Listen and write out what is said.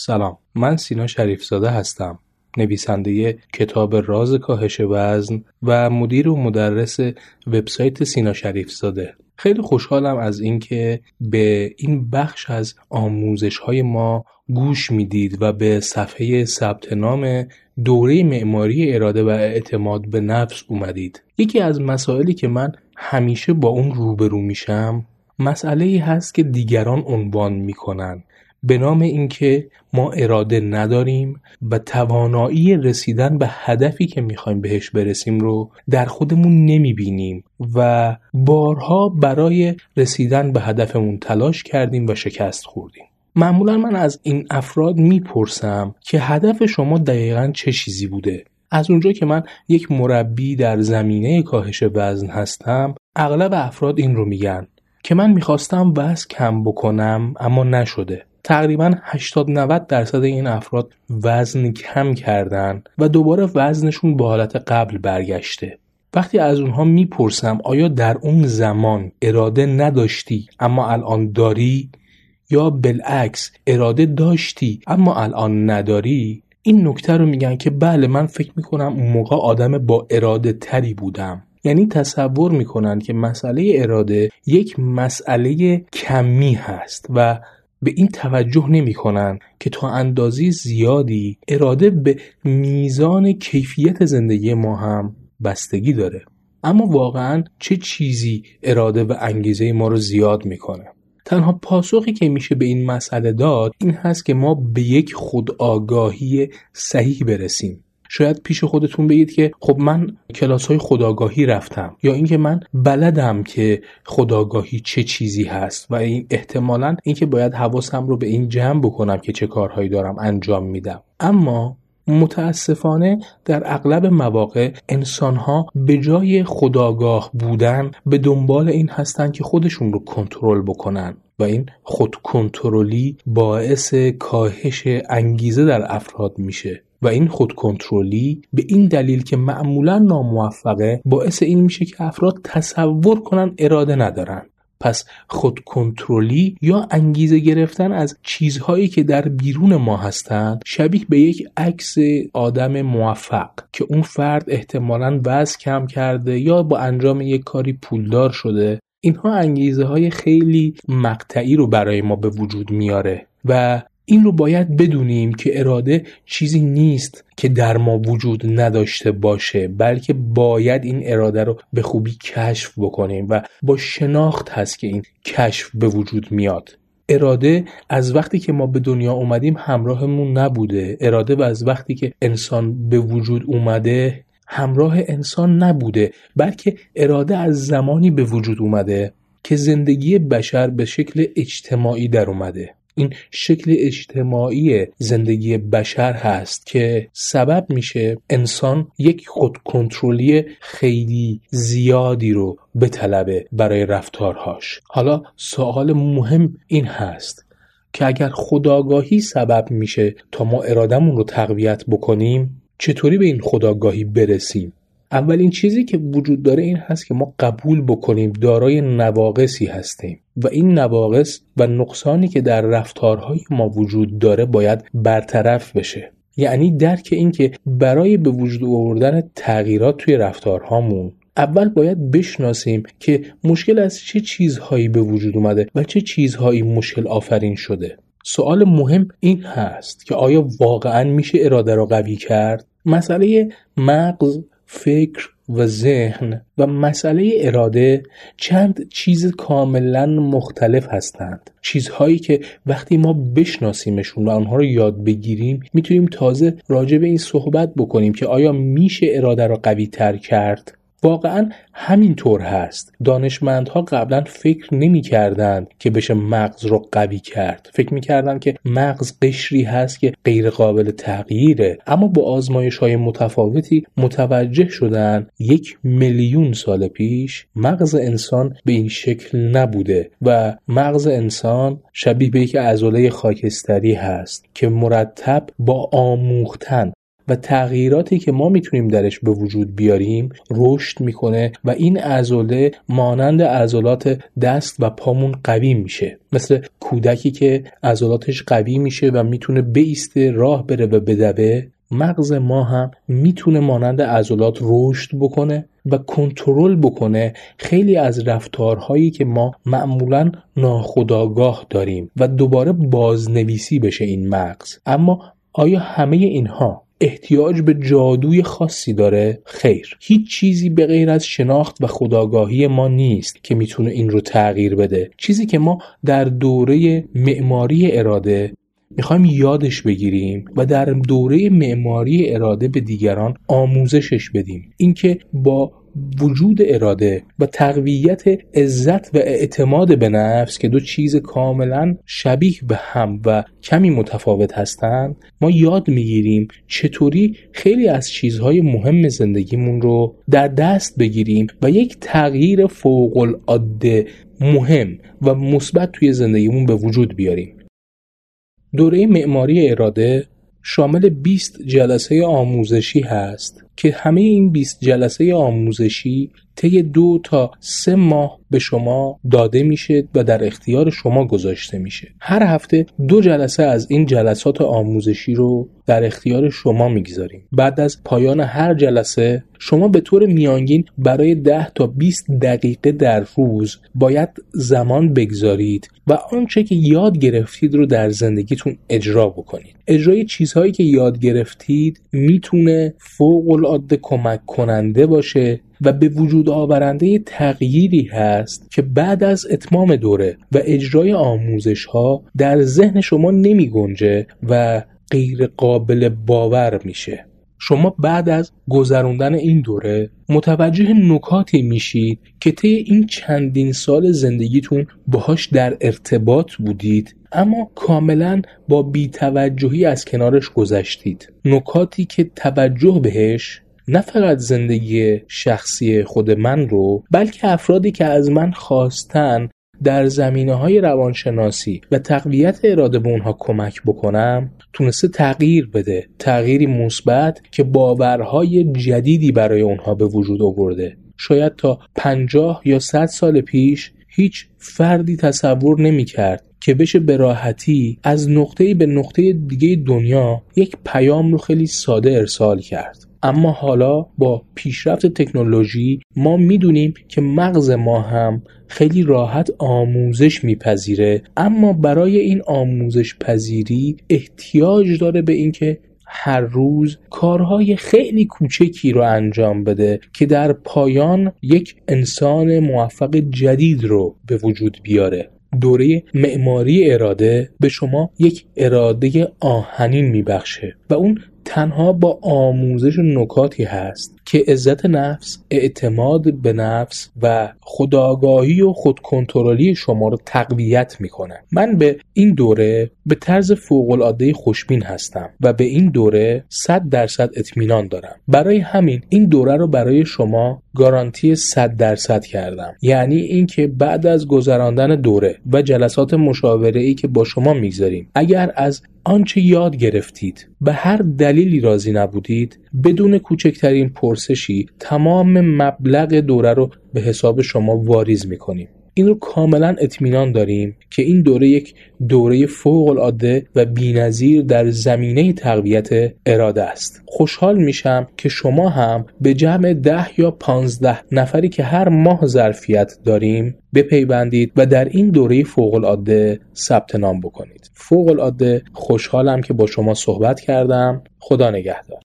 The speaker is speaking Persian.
سلام. من سینا شریفزاده هستم. نویسنده کتاب راز کاهش وزن و مدیر و مدرس وبسایت سینا شریفزاده. خیلی خوشحالم از اینکه به این بخش از آموزش های ما گوش می‌دید و به صفحه ثبت نام دوره معماری اراده و اعتماد به نفس اومدید. یکی از مسائلی که من همیشه با اون روبرو میشم مسئله ای هست که دیگران عنوان می‌کنن. به نام اینکه ما اراده نداریم و توانایی رسیدن به هدفی که می‌خوایم بهش برسیم رو در خودمون نمی‌بینیم و بارها برای رسیدن به هدفمون تلاش کردیم و شکست خوردیم. معمولا من از این افراد می‌پرسم که هدف شما دقیقا چه چیزی بوده؟ از اونجا که من یک مربی در زمینه کاهش وزن هستم اغلب افراد این رو میگن که من می‌خواستم وزن کم بکنم اما نشده. تقریبا 80 90 درصد این افراد وزن کم کردن و دوباره وزنشون به حالت قبل برگشته. وقتی از اونها می‌پرسم آیا در اون زمان اراده نداشتی اما الان داری؟ یا بالعکس اراده داشتی اما الان نداری؟ این نکته رو میگن که بله من فکر می‌کنم اون موقع آدم با اراده تری بودم. یعنی تصور می‌کنن که مسئله اراده یک مسئله کمی هست و به این توجه نمی کنن که تا اندازی زیادی اراده به میزان کیفیت زندگی ما هم بستگی داره. اما واقعا چه چیزی اراده و انگیزه ما رو زیاد می‌کنه؟ تنها پاسخی که میشه به این مسئله داد این هست که ما به یک خودآگاهی صحیح برسیم. شاید پیش خودتون بگید که خب من کلاس های خداگاهی رفتم یا اینکه من بلدم که خداگاهی چه چیزی هست و این احتمالا اینکه باید حواسم رو به این جمع بکنم که چه کارهایی دارم انجام میدم. اما متاسفانه در اغلب مواقع انسانها به جای خداگاه بودن به دنبال این هستند که خودشون رو کنترل بکنن و این خودکنترلی باعث کاهش انگیزه در افراد میشه. و این خودکنترلی به این دلیل که معمولا ناموفقه باعث این میشه که افراد تصور کنن اراده ندارن. پس خودکنترلی یا انگیزه گرفتن از چیزهایی که در بیرون ما هستند شبیه به یک عکس آدم موفق که اون فرد احتمالا وزن کم کرده یا با انجام یک کاری پولدار شده. اینها انگیزه های خیلی مقطعی رو برای ما به وجود میاره و این رو باید بدونیم که اراده چیزی نیست که در ما وجود نداشته باشه بلکه باید این اراده رو به خوبی کشف بکنیم و با شناخت هست که این کشف به وجود میاد. اراده از وقتی که ما به دنیا اومدیم همراهمون نبوده. اراده و از وقتی که انسان به وجود اومده همراه انسان نبوده بلکه اراده از زمانی به وجود اومده که زندگی بشر به شکل اجتماعی در اومده. این شکل اجتماعی زندگی بشر هست که سبب میشه انسان یک خودکنترلی خیلی زیادی رو بطلبه برای رفتارهاش. حالا سوال مهم این هست که اگر خداگاهی سبب میشه تا ما ارادمون رو تقویت بکنیم چطوری به این خداگاهی برسیم؟ اولین چیزی که وجود داره این هست که ما قبول بکنیم دارای نواقصی هستیم و این نواقص و نقصانی که در رفتارهای ما وجود داره باید برطرف بشه. یعنی درک این که برای به وجود آوردن تغییرات توی رفتارهامون اول باید بشناسیم که مشکل از چه چیزهایی به وجود اومده و چه چیزهایی مشکل آفرین شده. سوال مهم این هست که آیا واقعا میشه اراده را قوی کرد؟ مسئله مغز فکر و ذهن و مسئله اراده چند چیز کاملا مختلف هستند. چیزهایی که وقتی ما بشناسیمشون و آنها رو یاد بگیریم می‌تونیم تازه راجع به این صحبت بکنیم که آیا میشه اراده را قوی تر کرد؟ واقعا همینطور هست. دانشمندها قبلا فکر نمی کردند که بشه مغز رو قوی کرد. فکر می کردن که مغز قشری هست که غیر قابل تغییره. اما با آزمایش های متفاوتی متوجه شدن یک میلیون سال پیش مغز انسان به این شکل نبوده و مغز انسان شبیه به یک عضله خاکستری هست که مرتب با آموختن و تغییراتی که ما می‌تونیم درش به وجود بیاریم رشد می‌کنه و این عضله مانند عضلات دست و پامون قوی میشه. مثل کودکی که عضلاتش قوی میشه و می‌تونه بیسته راه بره و بدوه مغز ما هم می‌تونه مانند عضلات رشد بکنه و کنترل بکنه خیلی از رفتارهایی که ما معمولا ناخداگاه داریم و دوباره بازنویسی بشه این مغز. اما آیا همه اینها احتیاج به جادوی خاصی داره؟ خیر هیچ چیزی به غیر از شناخت و خداگاهی ما نیست که می‌تونه این رو تغییر بده چیزی که ما در دوره معماری اراده می‌خوایم یادش بگیریم و در دوره معماری اراده به دیگران آموزشش بدیم اینکه با وجود اراده و تقویت عزت و اعتماد به نفس که دو چیز کاملا شبیه به هم و کمی متفاوت هستند ما یاد می‌گیریم چطوری خیلی از چیزهای مهم زندگیمون رو در دست بگیریم و یک تغییر فوق العاده مهم و مثبت توی زندگیمون به وجود بیاریم. دوره معماری اراده شامل 20 جلسه آموزشی هست. که همه این 20 جلسه آموزشی طی دو تا سه ماه به شما داده میشه و در اختیار شما گذاشته میشه. هر هفته دو جلسه از این جلسات آموزشی رو در اختیار شما می‌گذاریم. بعد از پایان هر جلسه شما به طور میانگین برای 10 تا 20 دقیقه در روز باید زمان بگذارید و آنچه که یاد گرفتید رو در زندگیتون اجرا بکنید. اجرای چیزهایی که یاد گرفتید می‌تونه فوق العاده کمک کننده باشه و به وجود آورنده تغییری هست که بعد از اتمام دوره و اجرای آموزش ها در ذهن شما نمی گنجه و غیر قابل باور میشه. شما بعد از گذراندن این دوره متوجه نکاتی میشید که طی این چندین سال زندگیتون باهاش در ارتباط بودید اما کاملا با بیتوجهی از کنارش گذشتید. نکاتی که توجه بهش نه فقط زندگی شخصی خود من رو بلکه افرادی که از من خواستن در زمینه های روانشناسی و تقویت اراده به اونها کمک بکنم تونسته تغییر بده. تغییری مثبت که باورهای جدیدی برای اونها به وجود آورده. شاید تا پنجاه یا صد سال پیش هیچ فردی تصور نمی کرد که بشه به راحتی از نقطه به نقطه دیگه دنیا یک پیام رو خیلی ساده ارسال کرد. اما حالا با پیشرفت تکنولوژی ما می‌دونیم که مغز ما هم خیلی راحت آموزش میپذیره. اما برای این آموزش پذیری احتیاج داره به اینکه هر روز کارهای خیلی کوچکی رو انجام بده که در پایان یک انسان موفق جدید رو به وجود بیاره. دوره معماری اراده به شما یک اراده آهنین میبخشه و اون تنها با آموزش نکاتی هست که عزت نفس، اعتماد به نفس و خداگاهی و خودکنترلی شما رو تقویت می‌کنه. من به این دوره به طرز فوق العاده خوشبین هستم و به این دوره 100 درصد اطمینان دارم. برای همین این دوره رو برای شما گارانتی 100 درصد کردم. یعنی اینکه بعد از گذراندن دوره و جلسات مشاوره ای که با شما می‌گذاریم اگر از آنچه یاد گرفتید. به هر دلیلی راضی نبودید بدون کوچکترین پرسشی تمام مبلغ دوره رو به حساب شما واریز می‌کنیم. این رو کاملا اطمینان داریم که این دوره یک دوره فوق العاده و بینظیر در زمینه تقویت اراده است. خوشحال میشم که شما هم به جمع ده یا پانزده نفری که هر ماه ظرفیت داریم بپیوندید و در این دوره فوق العاده ثبت نام بکنید. فوق العاده خوشحالم که با شما صحبت کردم. خدا نگهدار.